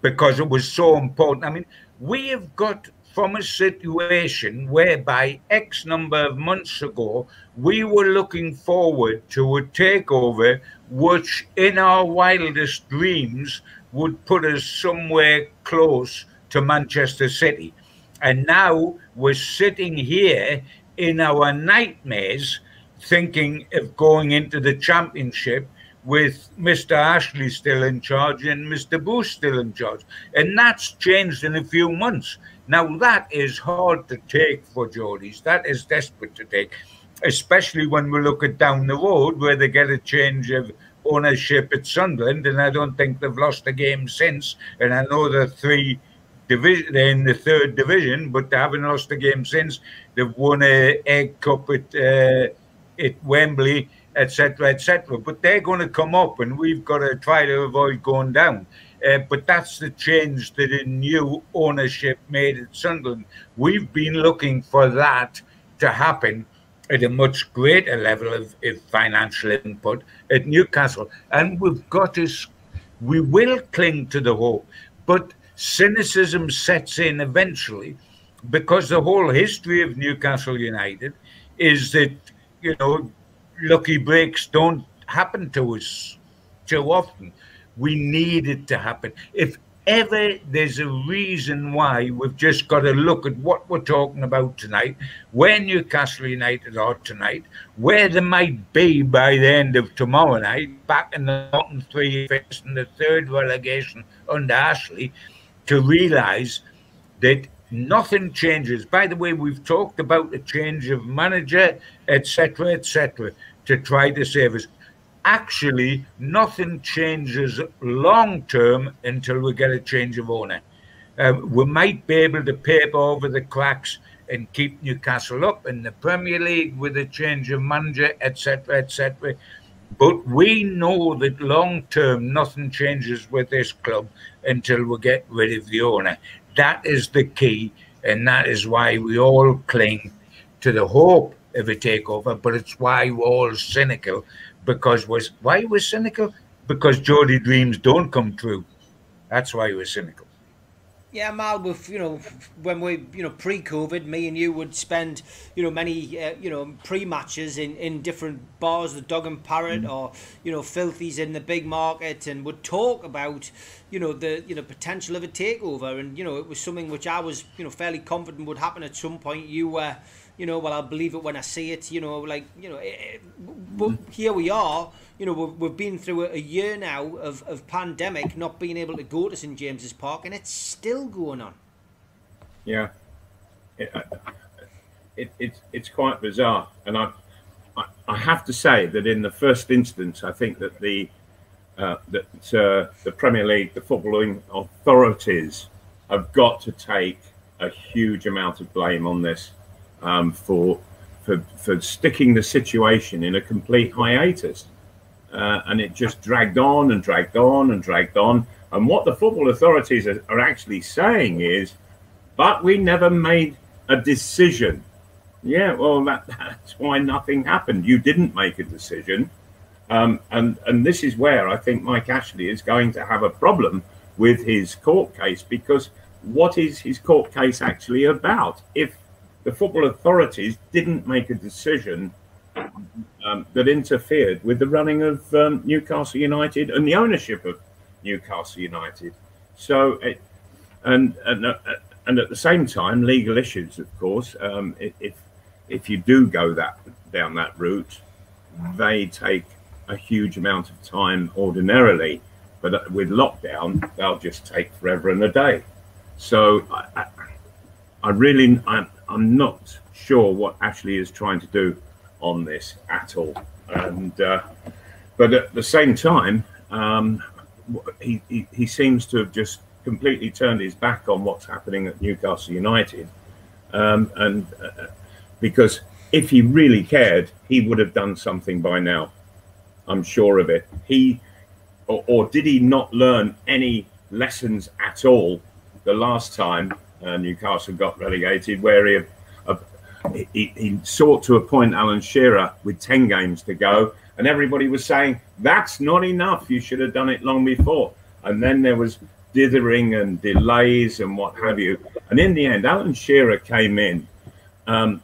because it was so important. I mean we have got from a situation whereby x number of months ago we were looking forward to a takeover which in our wildest dreams would put us somewhere close to manchester city and now we're sitting here in our nightmares thinking of going into the championship with Mr. Ashley still in charge and Mr. Booth still in charge. And that's changed in a few months. Now, that is hard to take for Geordies. That is desperate to take. Especially when we look at down the road where they get a change of ownership at Sunderland, and I don't think they've lost a game since. And I know the three division they're in the third division, but they haven't lost a game since. They've won a egg cup at uh, at Wembley, etc., etc. But they're going to come up, and we've got to try to avoid going down. Uh, but that's the change that a new ownership made at Sunderland. We've been looking for that to happen at a much greater level of, of financial input at Newcastle. And we've got to, we will cling to the hope, but cynicism sets in eventually because the whole history of Newcastle United is that, you know, lucky breaks don't happen to us too often. We need it to happen. If ever there's a reason why we've just got to look at what we're talking about tonight, where Newcastle United are tonight, where they might be by the end of tomorrow night, back in the bottom three, facing the third relegation under Ashley, to realise that nothing changes. By the way, we've talked about the change of manager, etc., etc., to try to save us actually nothing changes long term until we get a change of owner. Um, we might be able to paper over the cracks and keep Newcastle up in the Premier League with a change of manager, etc., etc. But we know that long term, nothing changes with this club until we get rid of the owner. That is the key, and that is why we all cling to the hope of a takeover. But it's why we're all cynical because was why was cynical because Geordie dreams don't come true. That's why he was cynical. Yeah, Mal, with you know, when we you know pre-COVID, me and you would spend you know many uh, you know pre-matches in in different bars, the Dog and Parrot, mm. or you know Filthies in the big market, and would talk about you know the you know potential of a takeover, and you know it was something which I was you know fairly confident would happen at some point. You were. Uh, you know, well, I'll believe it when I see it, you know, like, you know, it, eh, eh, but here we are, you know, we've, we've been through a, year now of, of pandemic, not being able to go to St James's Park, and it's still going on. Yeah. It, uh, it, it, it's quite bizarre. And I, I, I have to say that in the first instance, I think that the uh, that uh, the Premier League, the footballing authorities, have got to take a huge amount of blame on this um, for, for, for sticking the situation in a complete hiatus. Uh, and it just dragged on and dragged on and dragged on. And what the football authorities are, are actually saying is, but we never made a decision. Yeah, well, that, that's why nothing happened. You didn't make a decision. Um, and, and this is where I think Mike Ashley is going to have a problem with his court case because what is his court case actually about? If the football authorities didn't make a decision um, that interfered with the running of um, Newcastle United and the ownership of Newcastle United. So, it, and and uh, and at the same time, legal issues, of course. Um, if if you do go that down that route, they take a huge amount of time ordinarily, but uh, with lockdown, they'll just take forever and a day. So, I, I really, I, I'm not sure what Ashley is trying to do on this at all. And uh, but at the same time, um, he, he, he seems to have just completely turned his back on what's happening at Newcastle United, um, and uh, because if he really cared, he would have done something by now. I'm sure of it. He or, or did he not learn any lessons at all the last time uh, Newcastle got relegated, where he, uh, he, he sought to appoint Alan Shearer with 10 games to go. And everybody was saying, that's not enough. You should have done it long before. And then there was dithering and delays and what have you. And in the end, Alan Shearer came in um,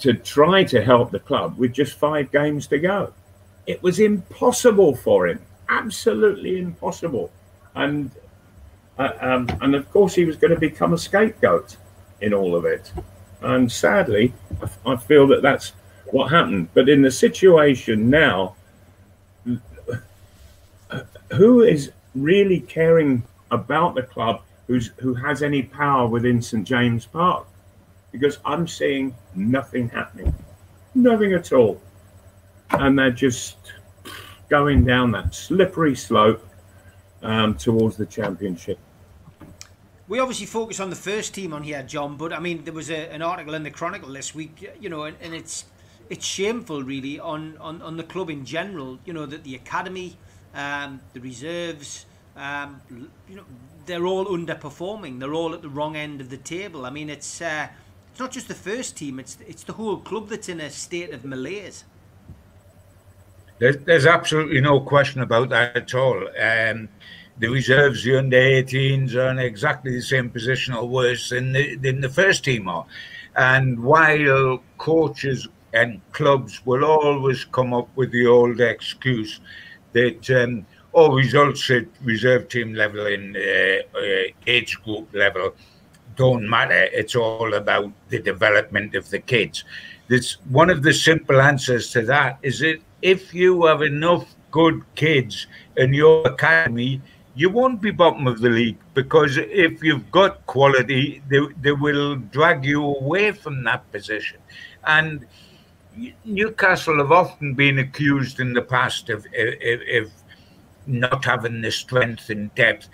to try to help the club with just five games to go. It was impossible for him, absolutely impossible. And uh, um, and of course, he was going to become a scapegoat in all of it. And sadly, I, I feel that that's what happened. But in the situation now, who is really caring about the club who's who has any power within St James Park? Because I'm seeing nothing happening. nothing at all. And they're just going down that slippery slope um, towards the championship. We obviously focus on the first team on here, John. But I mean, there was a, an article in the Chronicle this week, you know, and, and it's it's shameful, really, on, on, on the club in general. You know that the academy, um, the reserves, um, you know, they're all underperforming. They're all at the wrong end of the table. I mean, it's uh, it's not just the first team; it's it's the whole club that's in a state of malaise. There's, there's absolutely no question about that at all. Um, the reserves, the under 18s, are in exactly the same position or worse than the, than the first team are. And while coaches and clubs will always come up with the old excuse that um, all results at reserve team level and uh, uh, age group level don't matter. It's all about the development of the kids. This one of the simple answers to that is that if you have enough good kids in your academy, you won't be bottom of the league because if you've got quality, they, they will drag you away from that position. And Newcastle have often been accused in the past of, of, of not having the strength and depth.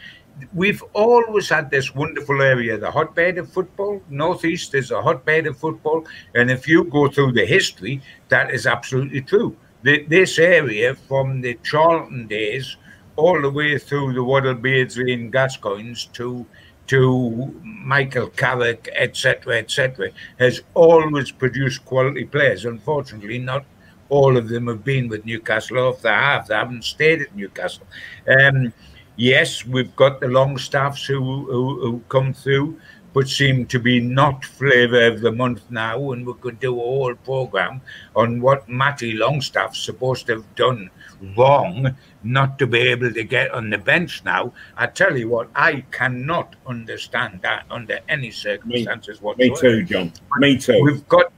We've always had this wonderful area, the hotbed of football. Northeast is a hotbed of football. And if you go through the history, that is absolutely true. This area from the Charlton days all the way through the Waddle Beardsley and Gascoignes to to Michael Carrick, etc., etc., has always produced quality players. Unfortunately, not all of them have been with Newcastle. Or if they have, they haven't stayed at Newcastle. Um, yes, we've got the Longstaffs who, who, who come through, but seem to be not flavour of the month now. And we could do a whole programme on what Matty Longstaff's supposed to have done wrong not to be able to get on the bench now. I tell you what, I cannot understand that under any circumstances me, whatsoever. Me too, John. Me too. We've got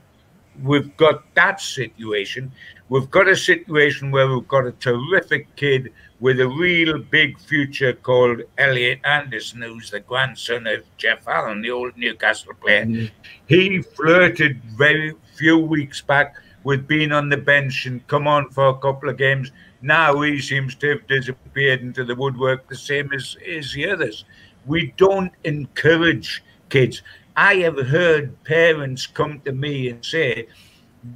we've got that situation. We've got a situation where we've got a terrific kid with a real big future called Elliot Anderson, who's the grandson of Geoff Allen, the old Newcastle player. Mm. He flirted very few weeks back with being on the bench and come on for a couple of games now he seems to have disappeared into the woodwork the same as, as the others. We don't encourage kids. I have heard parents come to me and say,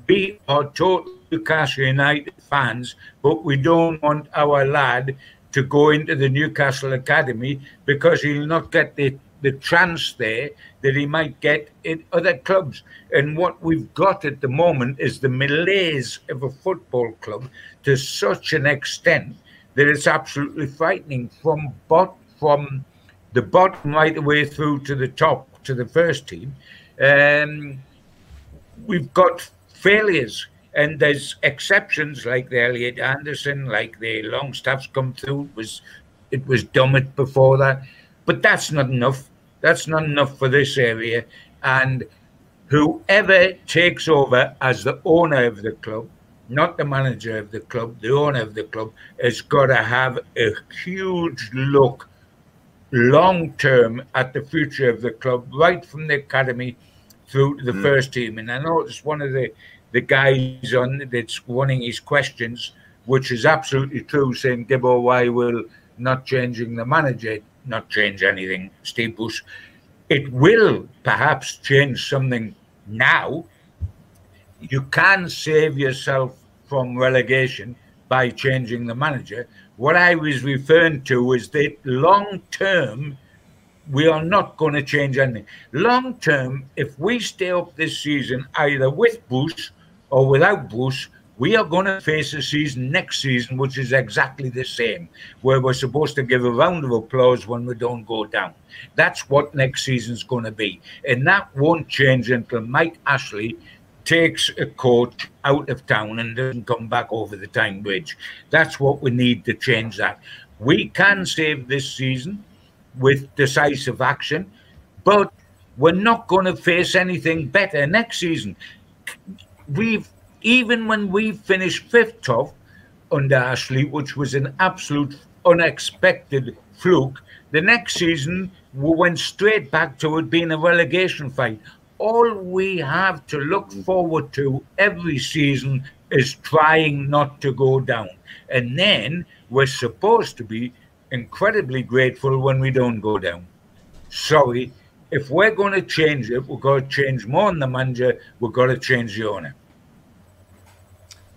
We are total Newcastle United fans, but we don't want our lad to go into the Newcastle Academy because he'll not get the, the chance there that he might get in other clubs. And what we've got at the moment is the malaise of a football club to such an extent that it's absolutely frightening from bot from the bottom right the way through to the top to the first team. Um, we've got failures and there's exceptions like the Elliot Anderson, like the Longstaffs come through. It was it was Dummett before that, but that's not enough. That's not enough for this area. And whoever takes over as the owner of the club not the manager of the club, the owner of the club, has got to have a huge look long term at the future of the club, right from the academy through to the mm. first team. And I noticed one of the, the guys on that's running his questions, which is absolutely true, saying, Gibbo, why will not changing the manager not change anything, Steve Bruce? It will perhaps change something now. You can save yourself from relegation by changing the manager. What I was referring to is that long term, we are not going to change anything. Long term, if we stay up this season, either with Bruce or without Bruce, we are going to face a season next season, which is exactly the same, where we're supposed to give a round of applause when we don't go down. That's what next season's going to be. And that won't change until Mike Ashley takes a coach out of town and doesn't come back over the Tyne Bridge. That's what we need to change that. We can save this season with decisive action, but we're not going to face anything better next season. We've even when we finished fifth top under Ashley, which was an absolute unexpected fluke, the next season we went straight back to it being a relegation fight all we have to look forward to every season is trying not to go down. And then we're supposed to be incredibly grateful when we don't go down. Sorry, if we're going to change it, we've got to change more than the manager, we've got to change the owner.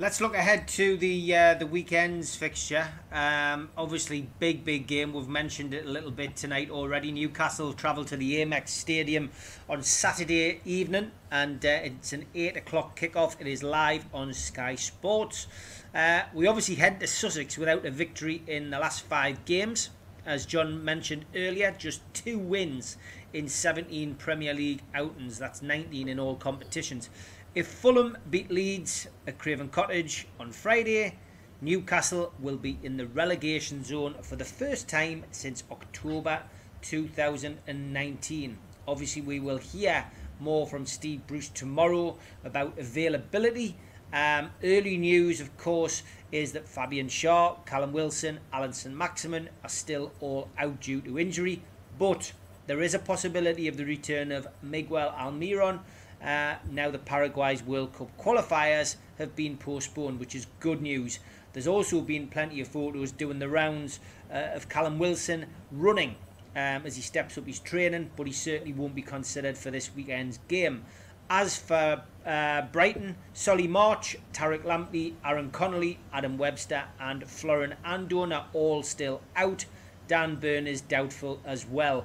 Let's look ahead to the uh, the weekend's fixture. Um, obviously, big big game. We've mentioned it a little bit tonight already. Newcastle travel to the Amex Stadium on Saturday evening, and uh, it's an eight o'clock kickoff. It is live on Sky Sports. Uh, we obviously head to Sussex without a victory in the last five games. As john mentioned earlier, just two wins in 17 Premier League outings. That's 19 in all competitions. If Fulham beat Leeds at Craven Cottage on Friday, Newcastle will be in the relegation zone for the first time since October 2019. Obviously, we will hear more from Steve Bruce tomorrow about availability. Um, early news, of course, is that Fabian Schär, Callum Wilson, Allan Saint-Maximin are still all out due to injury, but there is a possibility of the return of Miguel Almiron uh, now the Paraguay's World Cup qualifiers have been postponed, which is good news. There's also been plenty of photos doing the rounds uh, of Callum Wilson running um, as he steps up his training, but he certainly won't be considered for this weekend's game. As for uh, Brighton, Solly March, Tariq Lamptey, Aaron Connolly, Adam Webster, and Florin Andone are all still out. Dan Burn is doubtful as well.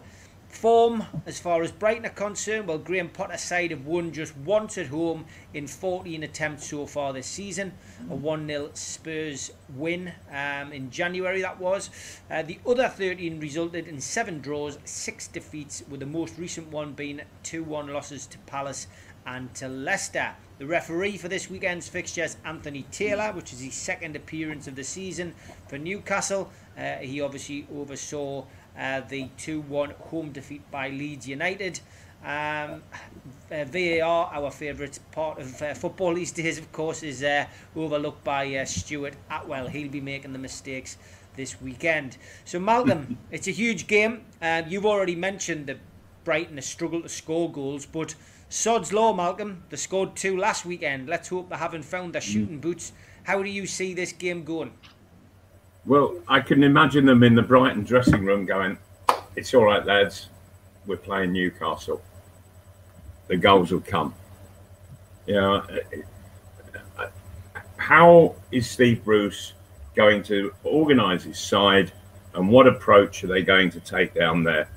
Form, as far as Brighton are concerned, well, Graham Potter's side have won just once at home in 14 attempts so far this season. A 1 0 Spurs win um, in January, that was. Uh, the other 13 resulted in seven draws, six defeats, with the most recent one being 2 1 losses to Palace and to Leicester. The referee for this weekend's fixture is Anthony Taylor, which is his second appearance of the season for Newcastle. Uh, he obviously oversaw uh, the 2 1 home defeat by Leeds United. Um, uh, VAR, our favourite part of uh, football these days, of course, is uh, overlooked by uh, Stuart Attwell. He'll be making the mistakes this weekend. So, Malcolm, it's a huge game. Um, you've already mentioned that Brighton has struggled to score goals, but Sod's Law, Malcolm, they scored two last weekend. Let's hope they haven't found their shooting boots. How do you see this game going? Well, I can imagine them in the Brighton dressing room going, "It's all right, lads. We're playing Newcastle. The goals will come." You uh, know, uh, how is Steve Bruce going to organise his side, and what approach are they going to take down there?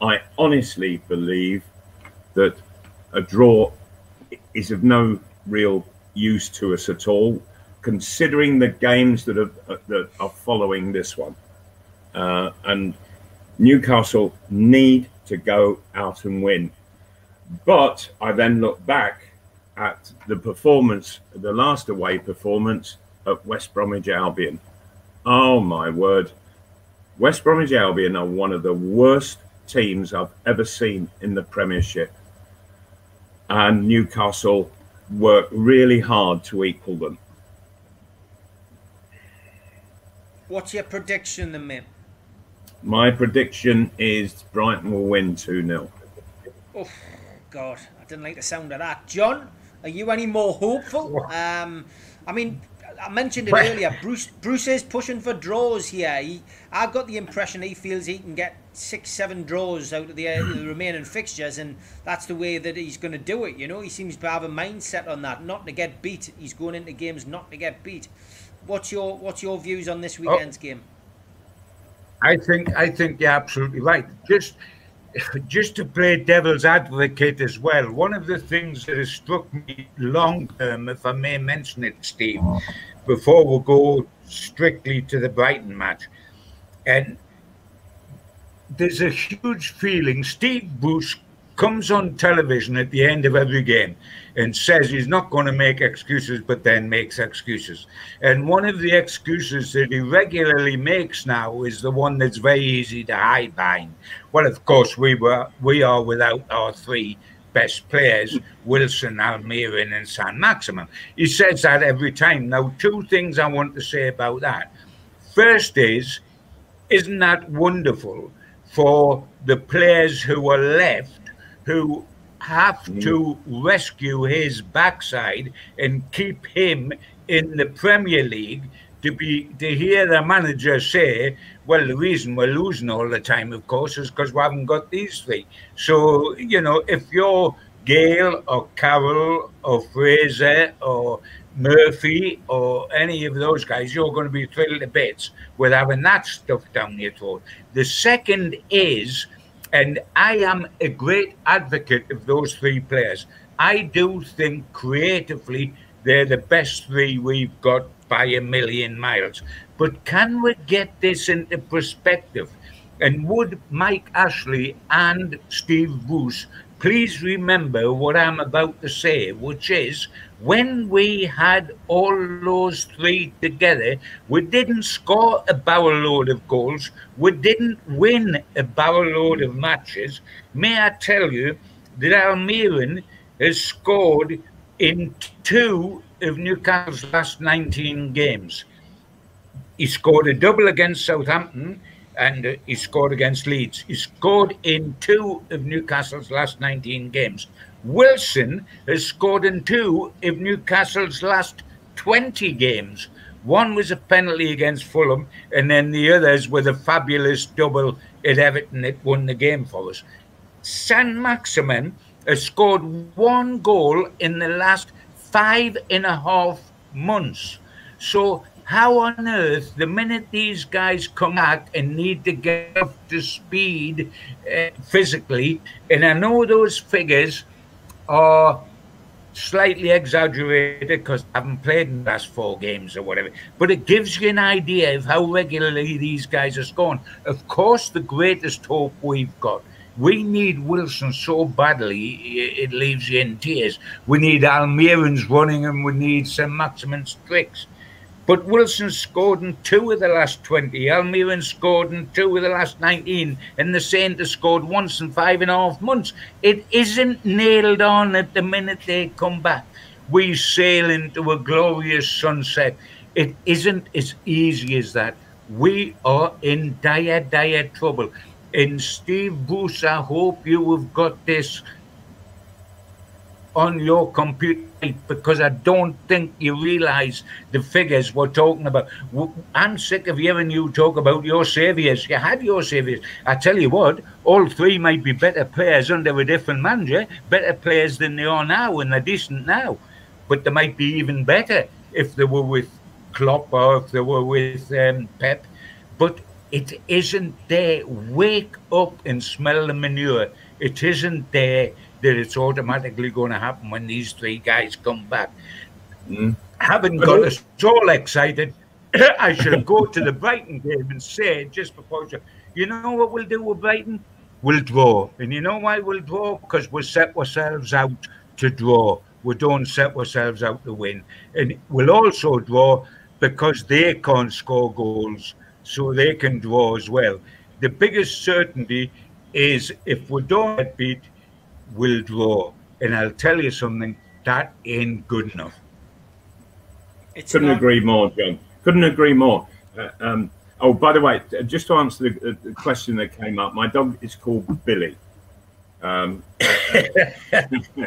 I honestly believe that a draw is of no real use to us at all considering the games that are that are following this one, uh, and Newcastle need to go out and win. But I then look back at the performance, the last away performance at West Bromwich Albion. Oh my word! West Bromwich Albion are one of the worst teams I've ever seen in the Premiership, and Newcastle worked really hard to equal them. What's your prediction, then, Mim? My prediction is Brighton will win 2 0. Oh, God. I didn't like the sound of that. John, are you any more hopeful? Um, I mean, I mentioned it earlier. Bruce Bruce is pushing for draws here. He, I got the impression he feels he can get six, seven draws out of the, uh, the remaining fixtures, and that's the way that he's going to do it. You know, he seems to have a mindset on that, not to get beat. He's going into games not to get beat. What's your what's your views on this weekend's oh, game? I think I think you're absolutely right. Just just to play devil's advocate as well, one of the things that has struck me long term, if I may mention it, Steve, before we go strictly to the Brighton match, and there's a huge feeling. Steve Bruce comes on television at the end of every game and says he's not going to make excuses, but then makes excuses. And one of the excuses that he regularly makes now is the one that's very easy to hide behind. Well, of course, we were we are without our three best players, Wilson, Almiron, and Saint-Maximin. He says that every time. Now, two things I want to say about that. First is, isn't that wonderful for the players who are left who have mm. to rescue his backside and keep him in the Premier League to be to hear the manager say, well, the reason we're losing all the time, of course, is because we haven't got these three. So, you know, if you're Gayle or Carroll or Fraser or Murphy or any of those guys, you're going to be thrilled to bits with having that stuff down your throat. The second is, and I am a great advocate of those three players. I do think creatively they're the best three we've got by a million miles. But can we get this into perspective? And would Mike Ashley and Steve Bruce please remember what I'm about to say, which is when we had all those three together, we didn't score a barrel load of goals, we didn't win a barrel load of matches. May I tell you that Almiron has scored in two of Newcastle's last 19 games. He scored a double against Southampton and uh, he scored against Leeds. He scored in two of Newcastle's last 19 games. Wilson has scored in two of Newcastle's last 20 games. One was a penalty against Fulham, and then the others were the fabulous double at Everton that won the game for us. Saint-Maximin has scored one goal in the last five and a half months. So how on earth, the minute these guys come back and need to get up to speed uh, physically, and I know those figures are slightly exaggerated because I haven't played in the last four games or whatever, but it gives you an idea of how regularly these guys are scoring. Of course, the greatest hope we've got we need Wilson so badly, it leaves you in tears. We need Almiron's running and we need Saint-Maximin's tricks. But Wilson scored in two of the last 20. Almiron scored in two of the last 19. And the Saints scored once in five and a half months. It isn't nailed on at the minute they come back. We sail into a glorious sunset. It isn't as easy as that. We are in dire, dire trouble. And Steve Bruce, I hope you have got this on your computer because I don't think you realize the figures we're talking about. I'm sick of hearing you talk about your saviors. You had your saviors. I tell you what, all three might be better players under a different manager, better players than they are now, and they're decent now. But they might be even better if they were with Klopp or if they were with um, Pep. But it isn't there. Wake up and smell the manure. It isn't there that it's automatically going to happen when these three guys come back. Mm. Haven't got us all excited. I should go to the Brighton game and say just before you know what we'll do with Brighton? We'll draw. And you know why we'll draw? Because we set ourselves out to draw. We don't set ourselves out to win. And we'll also draw because they can't score goals so they can draw as well. The biggest certainty is if we don't get beat, we'll draw. And I'll tell you something, that ain't good enough. It's Couldn't not... agree more, John. Couldn't agree more. Uh, um, oh, by the way, just to answer the, the, question that came up, my dog is called Billy. Um,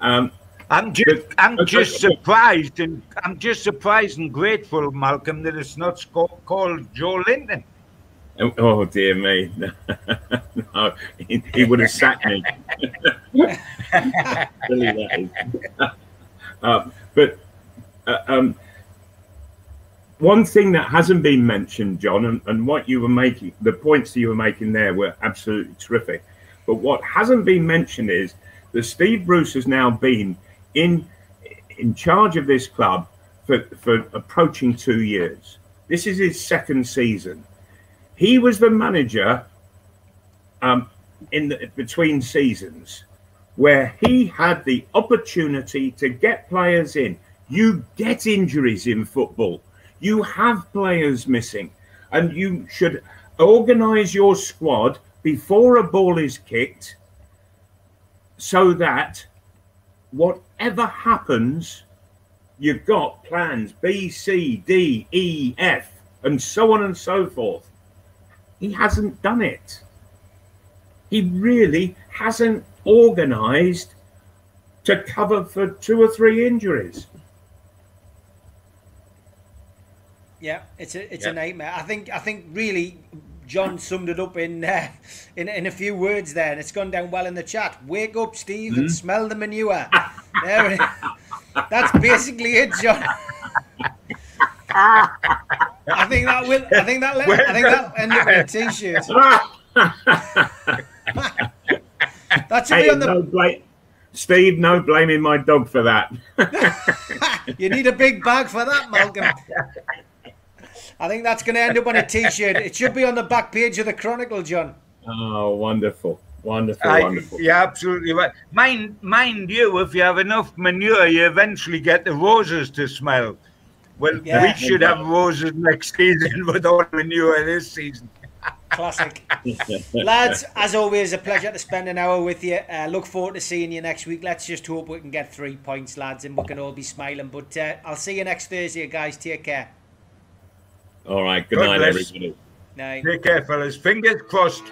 um, I'm just, I'm just surprised, and I'm just surprised and grateful, Malcolm, that it's not called Joelinton. Oh, oh dear me! no, he, he, would have sacked me. uh, but uh, um, one thing that hasn't been mentioned, John, and, and what you were making, the points that you were making there were absolutely terrific. But what hasn't been mentioned is that Steve Bruce has now been in in charge of this club for, for approaching two years. This is his second season. He was the manager um, in the, between seasons where he had the opportunity to get players in. You get injuries in football. You have players missing, and you should organize your squad before a ball is kicked so that whatever happens, you've got plans B, C, D, E, F, and so on and so forth. He hasn't done it. He really hasn't organised to cover for two or three injuries. Yeah, it's a it's Yeah. a nightmare. I think I think really John summed it up in uh, in in a few words there, and it's gone down well in the chat. Wake up, Steve, Hmm? and smell the manure. there. That's basically it, John. I think that will. I think that. I think that end up in a t-shirt. That should be on the. no blame, Steve. No blaming my dog for that. You need a big bag for that, Malcolm. I think that's going to end up on a t-shirt. It should be on the back page of the Chronicle, John. Oh, wonderful, wonderful, I, wonderful. you're absolutely right. Mind, mind you, if you have enough manure, you eventually get the roses to smell. Well, Yeah. we should have roses next season with all manure this season. Classic. Lads, as always, a pleasure to spend an hour with you. Uh, look forward to seeing you next week. Let's just hope we can get three points, lads, and we can all be smiling. But uh, I'll see you next Thursday, guys. Take care. All right. Good God night, bless. everybody. Night. Take care, fellas. Fingers crossed.